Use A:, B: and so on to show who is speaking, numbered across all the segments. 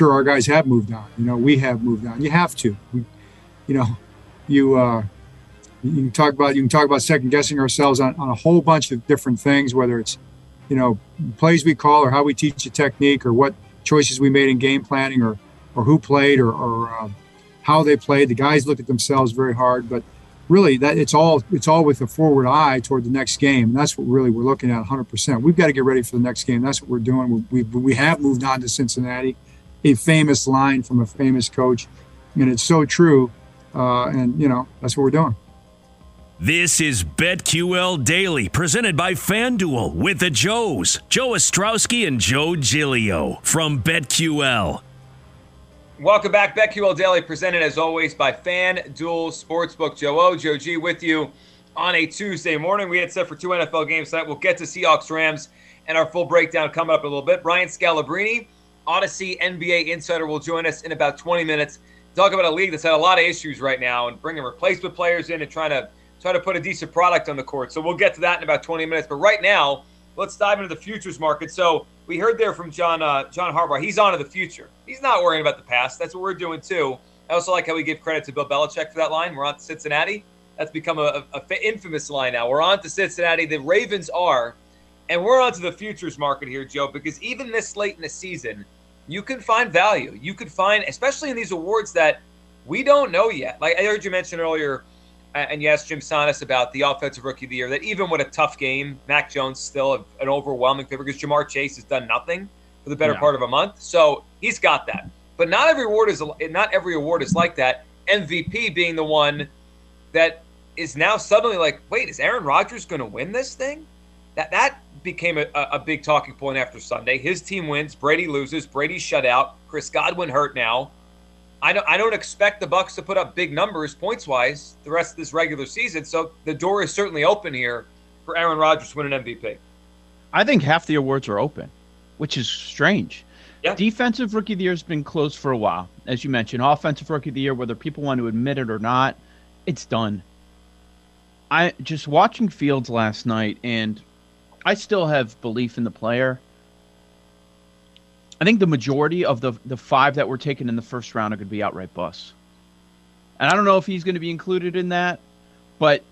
A: sure our guys have moved on. You know, we have moved on. You have to. We, you know, you uh, you can talk about you can talk about second guessing ourselves on, on a whole bunch of different things, whether it's you know plays we call or how we teach a technique or what choices we made in game planning or or who played or, or uh, how they played. The guys look at themselves very hard, but really that it's all it's all with a forward eye toward the next game and that's what really we're looking at 100% we've got to get ready for the next game that's what we're doing we, we, we have moved on to cincinnati a famous line from a famous coach and it's so true uh, and you know that's what we're doing
B: this is BetQL Daily, presented by FanDuel with the Joes, Joe Ostrowski and Joe Giglio from BetQL.
C: Welcome back, BetQL Daily, presented as always by FanDuel Sportsbook. Joe O, Joe G with you on a Tuesday morning. We had set for two NFL games tonight. We'll get to Seahawks Rams and our full breakdown coming up a little bit. Brian Scalabrine, Audacy NBA Insider, will join us in about 20 minutes. Talk about a league that's had a lot of issues right now and bringing replacement players in and trying to try to put a decent product on the court. So we'll get to that in about 20 minutes. But right now, let's dive into the futures market. So we heard there from John uh, John Harbaugh. He's on to the future. He's not worrying about the past. That's what we're doing too. I also like how we give credit to Bill Belichick for that line. We're on to Cincinnati. That's become a, a, a infamous line now. We're on to Cincinnati. The Ravens are, and we're on to the futures market here, Joe. Because even this late in the season, you can find value. You could find, especially in these awards that we don't know yet. Like I heard you mention earlier uh, and you asked Jim Sannes about the offensive rookie of the year, that even with a tough game, Mac Jones still an overwhelming favorite because Ja'Marr Chase has done nothing for the better yeah. part of a month. So he's got that. But not every award is not every award is like that. MVP being the one that is now suddenly like, wait, is Aaron Rodgers going to win this thing? That that became a, a big talking point after Sunday. His team wins, Brady loses, Brady shut out, Chris Godwin hurt now. I don't I don't expect the Bucs to put up big numbers points wise the rest of this regular season. So the door is certainly open here for Aaron Rodgers to win an MVP.
D: I think half the awards are open, which is strange. Yeah. Defensive rookie of the year has been closed for a while, as you mentioned. Offensive rookie of the year, whether people want to admit it or not, it's done. I just watching Fields last night, and I still have belief in the player. I think the majority of the the five that were taken in the first round are going to be outright busts. And I don't know if he's going to be included in that, but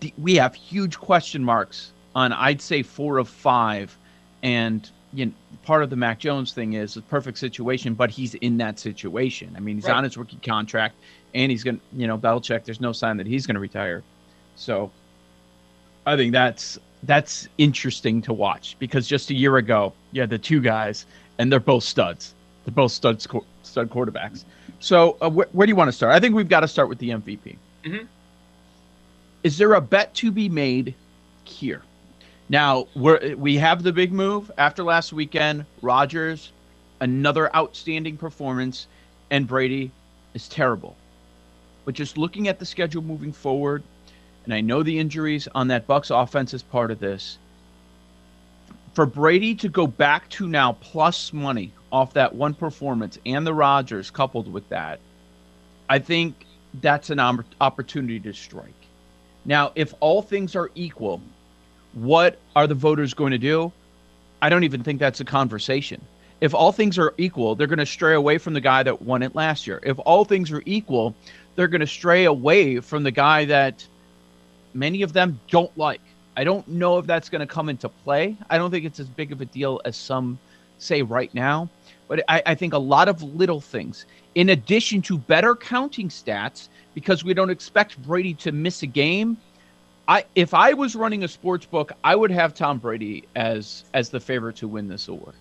D: the, we have huge question marks on I'd say four of five, and you know, part of the Mac Jones thing is a perfect situation, but he's in that situation. I mean, he's right. on his rookie contract, and he's going to, you know, Belichick. There's no sign that he's going to retire, so I think that's that's interesting to watch because just a year ago, yeah, the two guys and they're both studs. They're both stud stud quarterbacks. So uh, wh- where do you want to start? I think we've got to start with the MVP. Mm-hmm. Is there a bet to be made here? Now we we have the big move after last weekend. Rodgers, another outstanding performance, and Brady is terrible. But just looking at the schedule moving forward, and I know the injuries on that Bucs offense is part of this for Brady to go back to now plus money off that one performance and the Rodgers coupled with that, I think that's an opportunity to strike. Now, if all things are equal, what are the voters going to do? I don't even think that's a conversation. If all things are equal, they're going to stray away from the guy that won it last year. If all things are equal, they're going to stray away from the guy that many of them don't like. I don't know if that's going to come into play. I don't think it's as big of a deal as some say right now. But I, I, think a lot of little things, in addition to better counting stats, because we don't expect Brady to miss a game. I if I was running a sports book, I would have Tom Brady as as the favorite to win this award.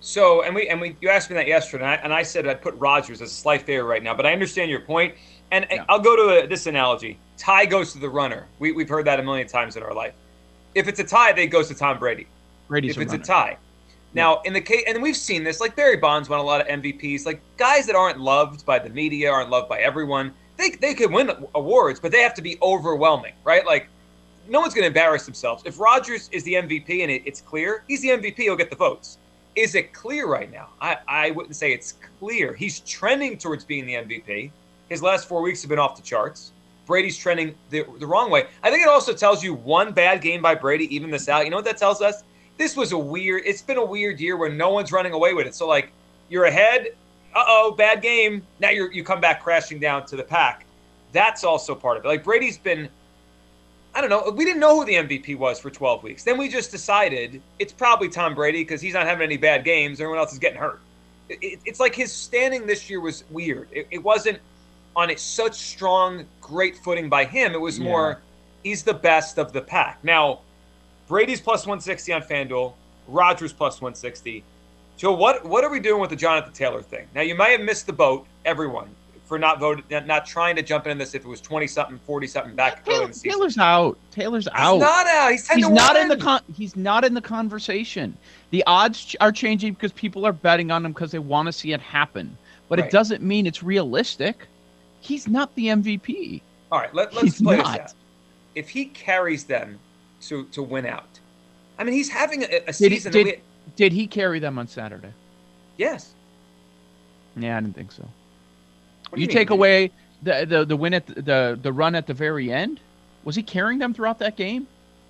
C: So, and we and we you asked me that yesterday, and I, and I said I'd put Rodgers as a slight favorite right now, but I understand your point. And yeah. I'll go to a, this analogy: tie goes to the runner. We, we've heard that a million times in our life. If it's a tie, then it goes to Tom Brady.
D: Brady's
C: if it's
D: runner.
C: a tie. Now, in the case, and we've seen this, like Barry Bonds won a lot of MVPs. Like guys that aren't loved by the media, aren't loved by everyone, they they could win awards, but they have to be overwhelming, right? Like no one's going to embarrass themselves. If Rodgers is the MVP and it, it's clear, he's the MVP. He'll get the votes. Is it clear right now? I, I wouldn't say it's clear. He's trending towards being the MVP. His last four weeks have been off the charts. Brady's trending the, the wrong way. I think it also tells you one bad game by Brady, even this out. You know what that tells us? This was a weird, it's been a weird year where no one's running away with it. So, like, you're ahead uh oh, bad game. Now you you come back crashing down to the pack. That's also part of it. Like Brady's been, I don't know. We didn't know who the MVP was for 12 weeks. Then we just decided it's probably Tom Brady because he's not having any bad games. Everyone else is getting hurt. It, it's like his standing this year was weird. It, it wasn't on it such strong, great footing by him. It was yeah. more he's the best of the pack. Now, Brady's plus 160 on FanDuel, Rodgers plus 160. Joe, what what are we doing with the Jonathan Taylor thing? Now, you might have missed the boat, everyone, for not voting, not trying to jump in this if it was 20 something, 40 something back
D: Taylor,
C: early in the season.
D: Taylor's out. Taylor's out.
C: He's not out. He's,
D: he's not in the con- he's not in the conversation. The odds are changing because people are betting on him because they want to see it happen. But right. it doesn't mean it's realistic. He's not the MVP.
C: All right, let, us play not. this out. If he carries them to to win out, I mean, he's having a, a season.
D: Did, did, did he carry them on Saturday?
C: Yes.
D: Yeah, I didn't think so. You, you take away the, the the win at the, the, the run at the very end. Was he carrying them throughout that game?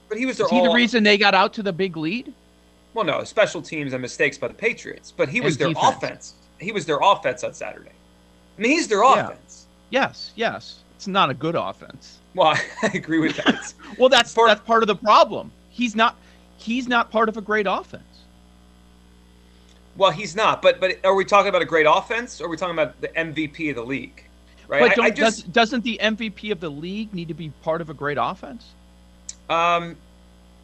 C: But he was.
D: Was he the reason they got out to the big lead?
C: Well, no, special teams and mistakes by the Patriots, but he was and their defense. offense. He was their offense on Saturday. I mean, he's their offense.
D: Yes, yes. It's not a good offense.
C: Well, I agree with that.
D: well, that's part, that's part of the problem. He's not he's not part of a great offense.
C: Well, he's not. But but are we talking about a great offense or are we talking about the MVP of the league?
D: Right? But I, I just, does, doesn't the MVP of the league need to be part of a great offense?
C: Um,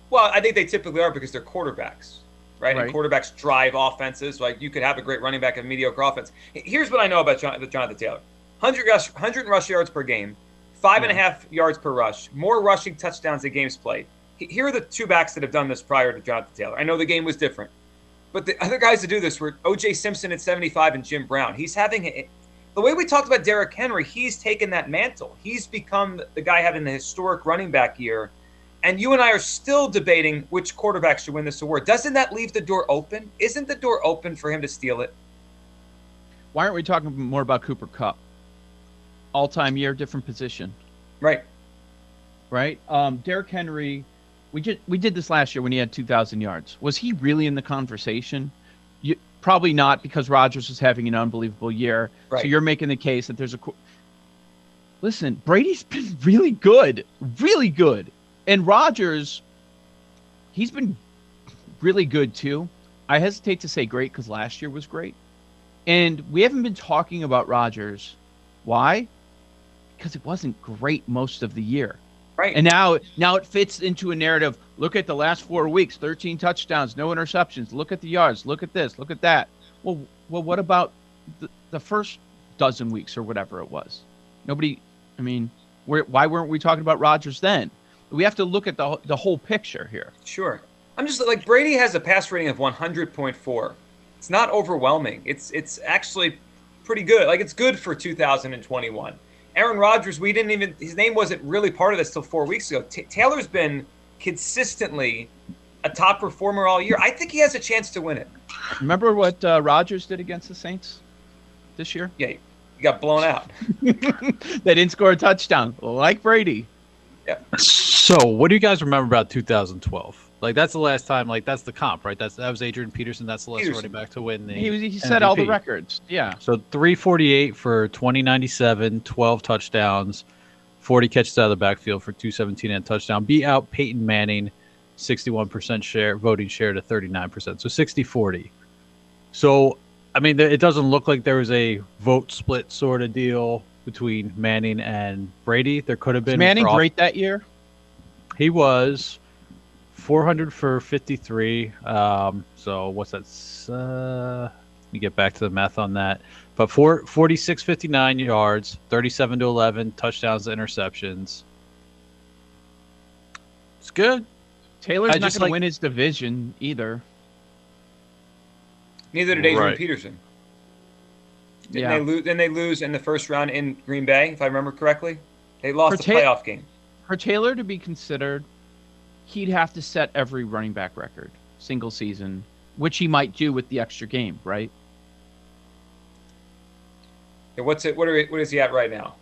C: well, I think they typically are because they're quarterbacks, right? right. And quarterbacks drive offenses. Like you could have a great running back and mediocre offense. Here's what I know about Jonathan Taylor. 100 rush, 100 rush yards per game, five and a half yards per rush, more rushing touchdowns than games played. Here are the two backs that have done this prior to Jonathan Taylor. I know the game was different, but the other guys to do this were O.J. Simpson at 75 and Jim Brown. He's having a, the way we talked about Derrick Henry. He's taken that mantle. He's become the guy having the historic running back year. And you and I are still debating which quarterback should win this award. Doesn't that leave the door open? Isn't the door open for him to steal it?
D: Why aren't we talking more about Cooper Kupp? All time year, different position.
C: Right.
D: Right. Um, Derrick Henry, we just we did this last year when he had 2,000 yards. Was he really in the conversation? You, probably not because Rodgers was having an unbelievable year. Right. So you're making the case that there's a. Listen, Brady's been really good, really good, and Rodgers, he's been really good too. I hesitate to say great because last year was great, and we haven't been talking about Rodgers. Why? Because it wasn't great most of the year.
C: Right.
D: And now now it fits into a narrative. Look at the last four weeks, 13 touchdowns, no interceptions. Look at the yards. Look at this. Look at that. Well, well, what about the, the first dozen weeks or whatever it was? Nobody. I mean, why weren't we talking about Rodgers then? We have to look at the the whole picture here.
C: Sure. I'm just like Brady has a pass rating of 100.4. It's not overwhelming. It's it's actually pretty good. Like it's good for 2021. Aaron Rodgers, we didn't even his name wasn't really part of this till four weeks ago. T- Taylor's been consistently a top performer all year. I think he has a chance to win it.
D: Remember what uh, Rodgers did against the Saints this year?
C: Yeah, he got blown out.
D: they didn't score a touchdown, like Brady.
C: Yeah.
E: So, what do you guys remember about 2012? Like that's the last time. Like that's the comp, right? That's that was Adrian Peterson. That's the last Peterson. running back to win the.
D: He was, he set all the records. Yeah.
E: So 348 for 2097, 12 touchdowns, 40 catches out of the backfield for 217 and touchdown. Beat out Peyton Manning, 61% share voting share to 39%. So 60-40. So I mean, it doesn't look like there was a vote split sort of deal between Manning and Brady. There could have been.
D: Was Manning great that year.
E: He was. 400 for 53. Um, so what's that? Uh, let me get back to the math on that. But four, 46, 59 yards, 37 to 11, touchdowns to interceptions. It's good.
D: Taylor's I not going like, to win his division either.
C: Neither did Adrian right. Peterson. Didn't yeah. they lose? Then they lose in the first round in Green Bay, if I remember correctly. They lost for the ta- playoff game.
D: For Taylor to be considered he'd have to set every running back record single season, which he might do with the extra game, right?
C: And what's it? What are what is he at right now?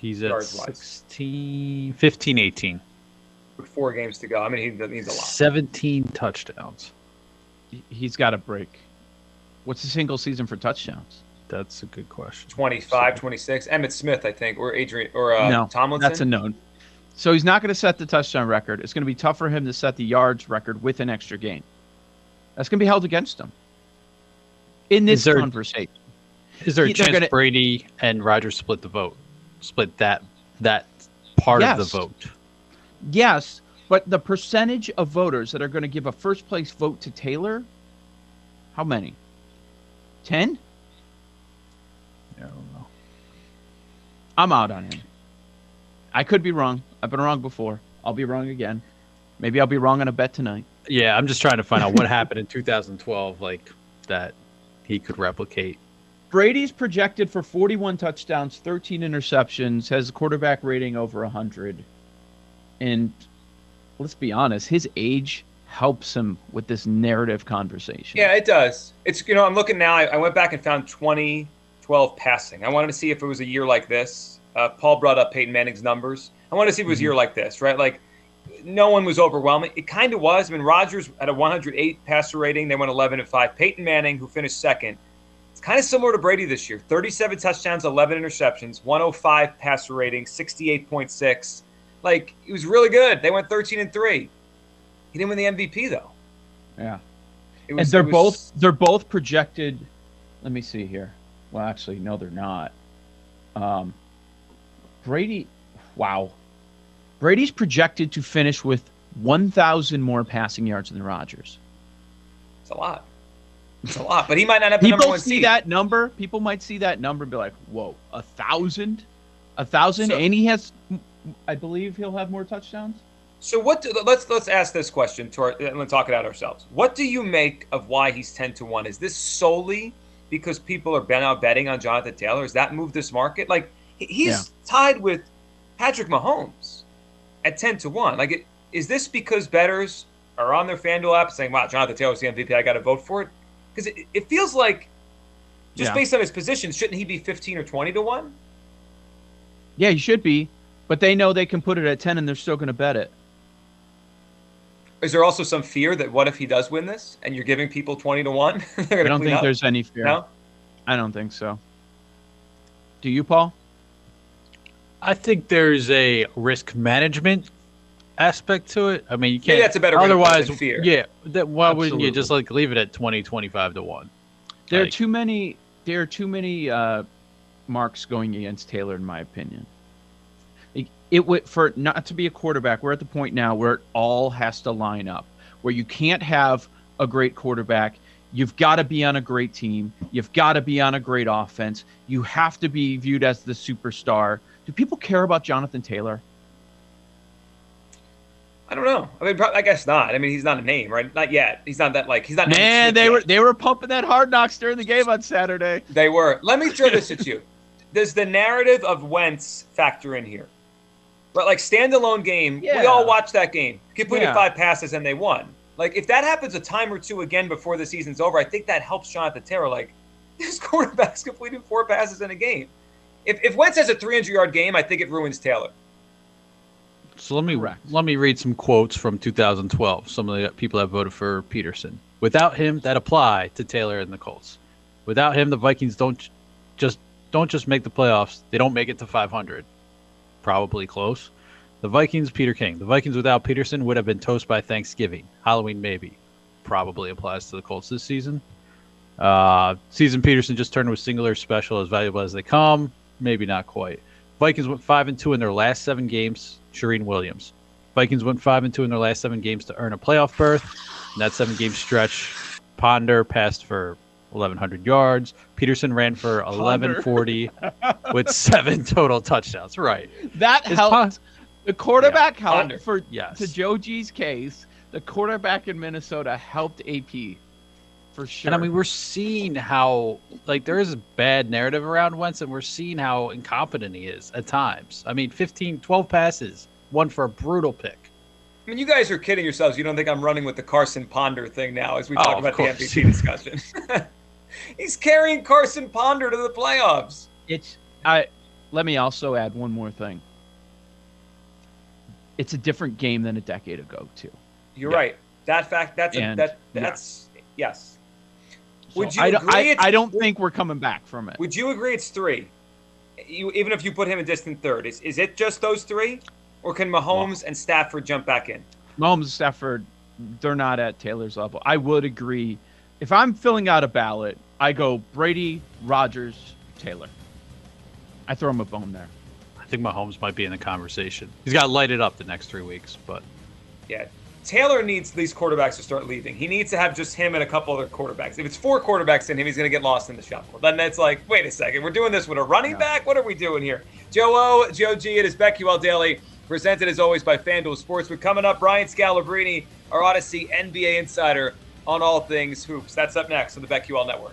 E: He's at 16, 15, 18.
C: With four games to go. I mean, he needs a lot.
E: 17 touchdowns.
D: He's got a break. What's the single season for touchdowns?
E: That's a good question.
C: 25, 26. Emmitt Smith, I think, or Adrian or uh,
D: no,
C: Tomlinson.
D: That's a known. So he's not going to set the touchdown record. It's going to be tough for him to set the yards record with an extra game. That's going to be held against him in this
E: there,
D: conversation.
E: Is there a chance gonna, Brady and Rodgers split the vote? Split that that part yes. of the vote?
D: Yes, but the percentage of voters that are going to give a first place vote to Taylor, how many? 10?
E: I don't know.
D: I'm out on him. I could be wrong. I've been wrong before. I'll be wrong again. Maybe I'll be wrong on a bet tonight.
E: Yeah, I'm just trying to find out what happened in 2012, like that he could replicate.
D: Brady's projected for 41 touchdowns, 13 interceptions, has a quarterback rating over 100. And let's be honest, his age helps him with this narrative conversation.
C: Yeah, it does. It's you know, I'm looking now. I, I went back and found 2012 passing. I wanted to see if it was a year like this. Uh, Paul brought up Peyton Manning's numbers. I wanted to see if it was a year mm-hmm. like this, right? Like no one was overwhelming. It kind of was. I mean, Rodgers had a 108 passer rating. They went 11 and five. Peyton Manning, who finished second, it's kind of similar to Brady this year. 37 touchdowns, 11 interceptions, 105 passer rating, 68.6. Like it was really good. They went 13 and three. He didn't win the MVP though.
D: Yeah. Was, and they're was... both they're both projected. Let me see here. Well, actually, no, they're not. Um, Brady, wow. Brady's projected to finish with 1,000 more passing yards than Rodgers.
C: It's a lot. It's a lot, but he might not have
D: People see
C: seed.
D: that number. People might see that number and be like, "Whoa, a thousand, a thousand, so, and he has I believe he'll have more touchdowns.
C: So what? Do, let's let's ask this question to our, and let's talk it out ourselves. What do you make of why he's ten to one? Is this solely because people are bent now betting on Jonathan Taylor? Is that move this market? Like he's yeah. tied with Patrick Mahomes at ten to one. Like, it, is this because betters are on their FanDuel app saying, "Wow, Jonathan Taylor's the MVP. I got to vote for it"? Because it, it feels like just yeah. based on his position, shouldn't he be fifteen or twenty to one?
D: Yeah, he should be. But they know they can put it at 10 and they're still going to bet it.
C: Is there also some fear that what if he does win this and you're giving people 20 to 1?
D: I don't think up? there's any fear. No? I don't think so. Do you, Paul?
E: I think there's a risk management aspect to it. I mean, you can't.
C: Maybe that's a better
E: otherwise.
C: fear.
E: Yeah. That, why Absolutely. wouldn't you just like leave it at 20, 25 to one?
D: There like, are too many. There are too many uh, marks going against Taylor, in my opinion it would for not to be a quarterback. We're at the point now where it all has to line up, where you can't have a great quarterback. You've got to be on a great team. You've got to be on a great offense. You have to be viewed as the superstar. Do people care about Jonathan Taylor?
C: I don't know. I mean, probably, I guess not. I mean, he's not a name, right? Not yet. He's not that like he's not.
D: Man, they yet. were they were pumping that hard knocks during the game on Saturday.
C: They were. Let me throw this at you. Does the narrative of Wentz factor in here? But like standalone game, yeah. we all watched that game. Completed yeah. five passes and they won. Like if that happens a time or two again before the season's over, I think that helps Jonathan Taylor. Like this quarterback's completed four passes in a game. If if Wentz has a 300 yard game, I think it ruins Taylor.
E: So let me Correct. let me read some quotes from 2012. Some of the people that voted for Peterson. Without him, that apply to Taylor and the Colts. Without him, the Vikings don't just don't just make the playoffs. They don't make it to 500 probably close. The Vikings, Peter King. The Vikings without Peterson would have been toast by Thanksgiving. Halloween, maybe. Probably applies to the Colts this season. Uh, season Peterson just turned with singular special, as valuable as they come. Maybe not quite. Vikings went five and two in their last seven games. Charean Williams. Vikings went five and two in their last seven games to earn a playoff berth. In that seven game stretch, Ponder passed for 1,100 yards. Peterson ran for 1,140 with seven total touchdowns. Right.
D: That helped. the quarterback yeah. helped for yes. to Joe G's case. The quarterback in Minnesota helped AP for sure.
E: And I mean, we're seeing how like there is a bad narrative around Wentz, and we're seeing how incompetent he is at times. I mean, 15, 12 passes, one for a brutal pick.
C: I mean, you guys are kidding yourselves. You don't think I'm running with the Carson Ponder thing now as we oh, talk oh, about the MVP discussion. He's carrying Carson Ponder to the playoffs.
D: It's I. Let me also add one more thing. It's a different game than a decade ago, too.
C: You're yeah. right. That fact. That's and, a, that. That's yeah. yes.
D: So would you I, agree I, I, don't think we're coming back from it.
C: Would you agree it's three? You, even if you put him in distant third, is, is it just those three? Or can Mahomes and Stafford jump back in?
D: Mahomes and Stafford, they're not at Taylor's level. I would agree. If I'm filling out a ballot, I go Brady, Rodgers, Taylor. I throw him a bone there.
E: I think Mahomes might be in the conversation. He's got to light it up the next three weeks, but
C: yeah, Taylor needs these quarterbacks to start leaving. He needs to have just him and a couple other quarterbacks. If it's four quarterbacks in him, he's going to get lost in the shuffle. Then it's like, wait a second, we're doing this with a running back. What are we doing here? Joe O, Joe G, it is BetQL Daily, presented as always by FanDuel Sports. We're coming up, Brian Scalabrine, our Audacy NBA insider on all things hoops. That's up next on the BetQL Network.